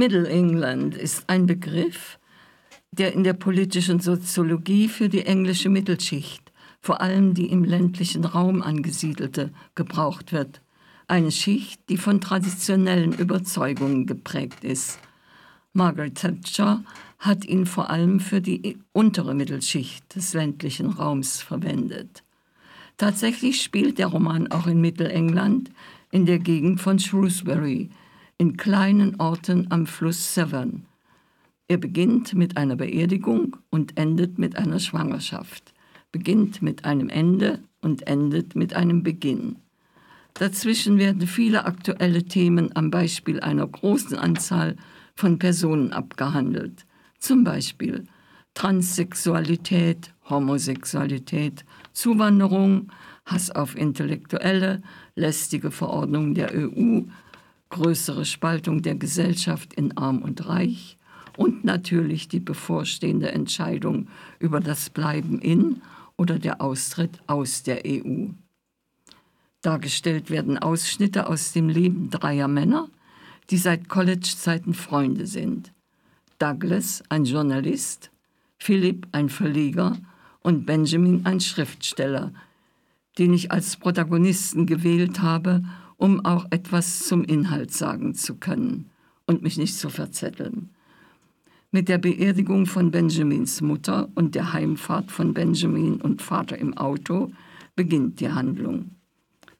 Middle England ist ein Begriff, der in der politischen Soziologie für die englische Mittelschicht, vor allem die im ländlichen Raum angesiedelte, gebraucht wird. Eine Schicht, die von traditionellen Überzeugungen geprägt ist. Margaret Thatcher hat ihn vor allem für die untere Mittelschicht des ländlichen Raums verwendet. Tatsächlich spielt der Roman auch in Mittelengland, in der Gegend von Shrewsbury, in kleinen Orten am Fluss Severn. Er beginnt mit einer Beerdigung und endet mit einer Schwangerschaft, beginnt mit einem Ende und endet mit einem Beginn. Dazwischen werden viele aktuelle Themen am Beispiel einer großen Anzahl von Personen abgehandelt, zum Beispiel Transsexualität, Homosexualität, Zuwanderung, Hass auf Intellektuelle, lästige Verordnung der EU, größere Spaltung der Gesellschaft in Arm und Reich, und natürlich die bevorstehende Entscheidung über das Bleiben in oder der Austritt aus der EU. Dargestellt werden Ausschnitte aus dem Leben dreier Männer, die seit College-Zeiten Freunde sind. Douglas, ein Journalist, Philipp, ein Verleger und Benjamin, ein Schriftsteller, den ich als Protagonisten gewählt habe, um auch etwas zum Inhalt sagen zu können und mich nicht zu verzetteln. Mit der Beerdigung von Benjamins Mutter und der Heimfahrt von Benjamin und Vater im Auto beginnt die Handlung.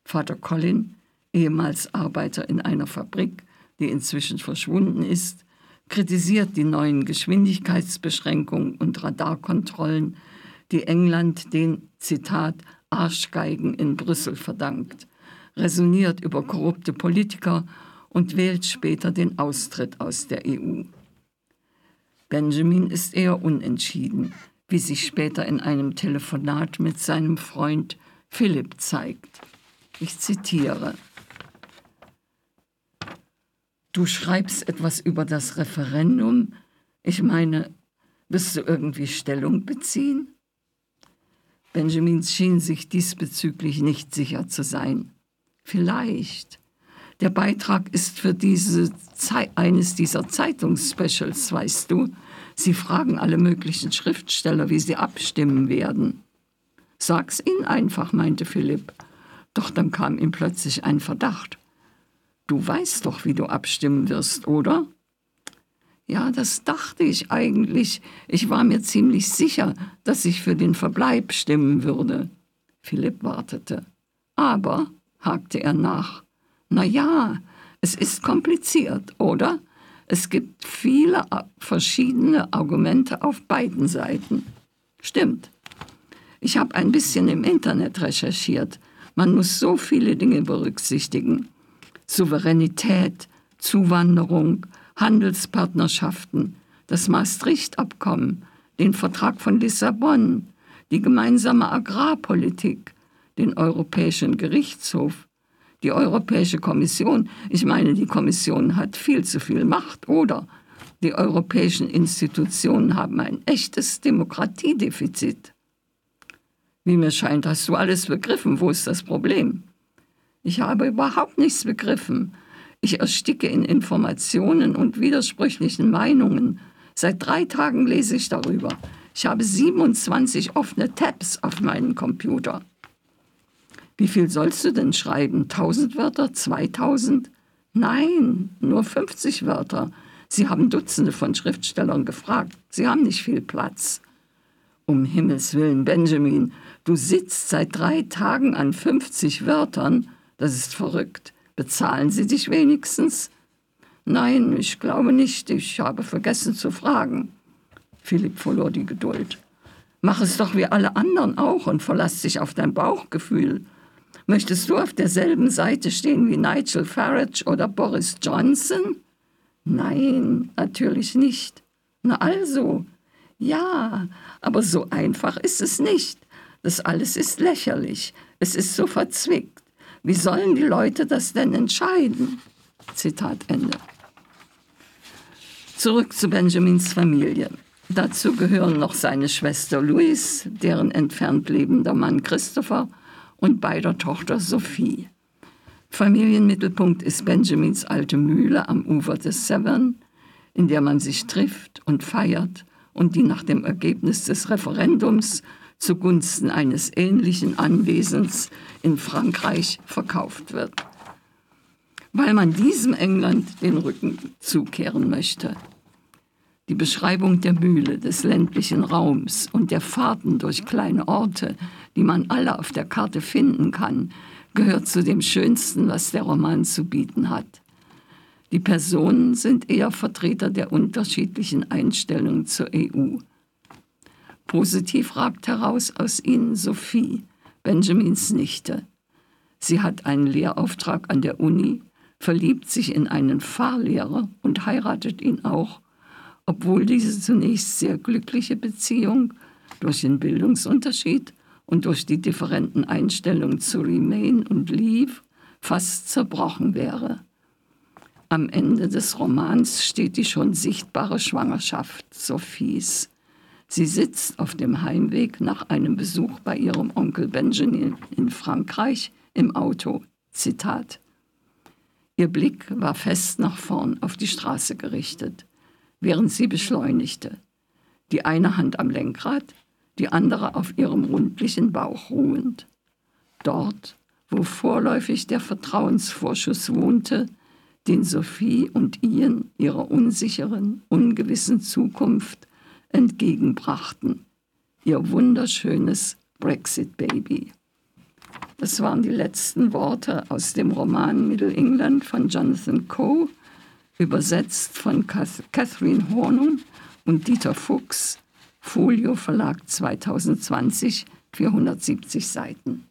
Vater Colin, ehemals Arbeiter in einer Fabrik, die inzwischen verschwunden ist, kritisiert die neuen Geschwindigkeitsbeschränkungen und Radarkontrollen, die England den, Zitat, Arschgeigen in Brüssel verdankt, resoniert über korrupte Politiker und wählt später den Austritt aus der EU. Benjamin ist eher unentschieden, wie sich später in einem Telefonat mit seinem Freund Philipp zeigt. Ich zitiere. Du schreibst etwas über das Referendum. Ich meine, wirst du irgendwie Stellung beziehen? Benjamin schien sich diesbezüglich nicht sicher zu sein. Vielleicht. Der Beitrag ist für diese Ze eines dieser Zeitungsspecials, weißt du. Sie fragen alle möglichen Schriftsteller, wie sie abstimmen werden. Sag's ihnen einfach, meinte Philipp. Doch dann kam ihm plötzlich ein Verdacht. Du weißt doch, wie du abstimmen wirst, oder? Ja, das dachte ich eigentlich. Ich war mir ziemlich sicher, dass ich für den Verbleib stimmen würde. Philipp wartete. Aber, hakte er nach, na ja, es ist kompliziert, oder? Es gibt viele verschiedene Argumente auf beiden Seiten. Stimmt. Ich habe ein bisschen im Internet recherchiert. Man muss so viele Dinge berücksichtigen. Souveränität, Zuwanderung, Handelspartnerschaften, das Maastricht-Abkommen, den Vertrag von Lissabon, die gemeinsame Agrarpolitik, den Europäischen Gerichtshof, die Europäische Kommission, ich meine, die Kommission hat viel zu viel Macht, oder? Die europäischen Institutionen haben ein echtes Demokratiedefizit. Wie mir scheint, hast du alles begriffen. Wo ist das Problem? Ich habe überhaupt nichts begriffen. Ich ersticke in Informationen und widersprüchlichen Meinungen. Seit drei Tagen lese ich darüber. Ich habe 27 offene Tabs auf meinem Computer. Wie viel sollst du denn schreiben? 1000 Wörter? 2000? Nein, nur 50 Wörter. Sie haben Dutzende von Schriftstellern gefragt. Sie haben nicht viel Platz. Um Himmels willen, Benjamin, du sitzt seit drei Tagen an 50 Wörtern. Das ist verrückt. Bezahlen sie dich wenigstens? Nein, ich glaube nicht. Ich habe vergessen zu fragen. Philipp verlor die Geduld. Mach es doch wie alle anderen auch und verlass dich auf dein Bauchgefühl. Möchtest du auf derselben Seite stehen wie Nigel Farage oder Boris Johnson? Nein, natürlich nicht. Na also, ja, aber so einfach ist es nicht. Das alles ist lächerlich. Es ist so verzwickt. Wie sollen die Leute das denn entscheiden? Zitat Ende. Zurück zu Benjamins Familie. Dazu gehören noch seine Schwester Louise, deren entfernt lebender Mann Christopher und beider Tochter Sophie. Familienmittelpunkt ist Benjamins alte Mühle am Ufer des Severn. in der man sich trifft und feiert und die nach dem Ergebnis des Referendums zugunsten eines ähnlichen Anwesens in Frankreich verkauft wird. Weil man diesem England den Rücken zukehren möchte. Die Beschreibung der Mühle, des ländlichen Raums und der Fahrten durch kleine Orte, die man alle auf der Karte finden kann, gehört zu dem Schönsten, was der Roman zu bieten hat. Die Personen sind eher Vertreter der unterschiedlichen Einstellungen zur EU. Positiv ragt heraus aus ihnen Sophie, Benjamins Nichte. Sie hat einen Lehrauftrag an der Uni, verliebt sich in einen Fahrlehrer und heiratet ihn auch, obwohl diese zunächst sehr glückliche Beziehung durch den Bildungsunterschied und durch die differenten Einstellungen zu Remain und Leave fast zerbrochen wäre. Am Ende des Romans steht die schon sichtbare Schwangerschaft Sophies. Sie sitzt auf dem Heimweg nach einem Besuch bei ihrem Onkel Benjamin in Frankreich im Auto. Zitat. Ihr Blick war fest nach vorn auf die Straße gerichtet, während sie beschleunigte. Die eine Hand am Lenkrad, die andere auf ihrem rundlichen Bauch ruhend. Dort, wo vorläufig der Vertrauensvorschuss wohnte, den Sophie und Ian ihrer unsicheren, ungewissen Zukunft entgegenbrachten. Ihr wunderschönes Brexit-Baby. Das waren die letzten Worte aus dem Roman Middle England von Jonathan Coe, übersetzt von Catherine Hornung und Dieter Fuchs, Folio Verlag 2020, 470 Seiten.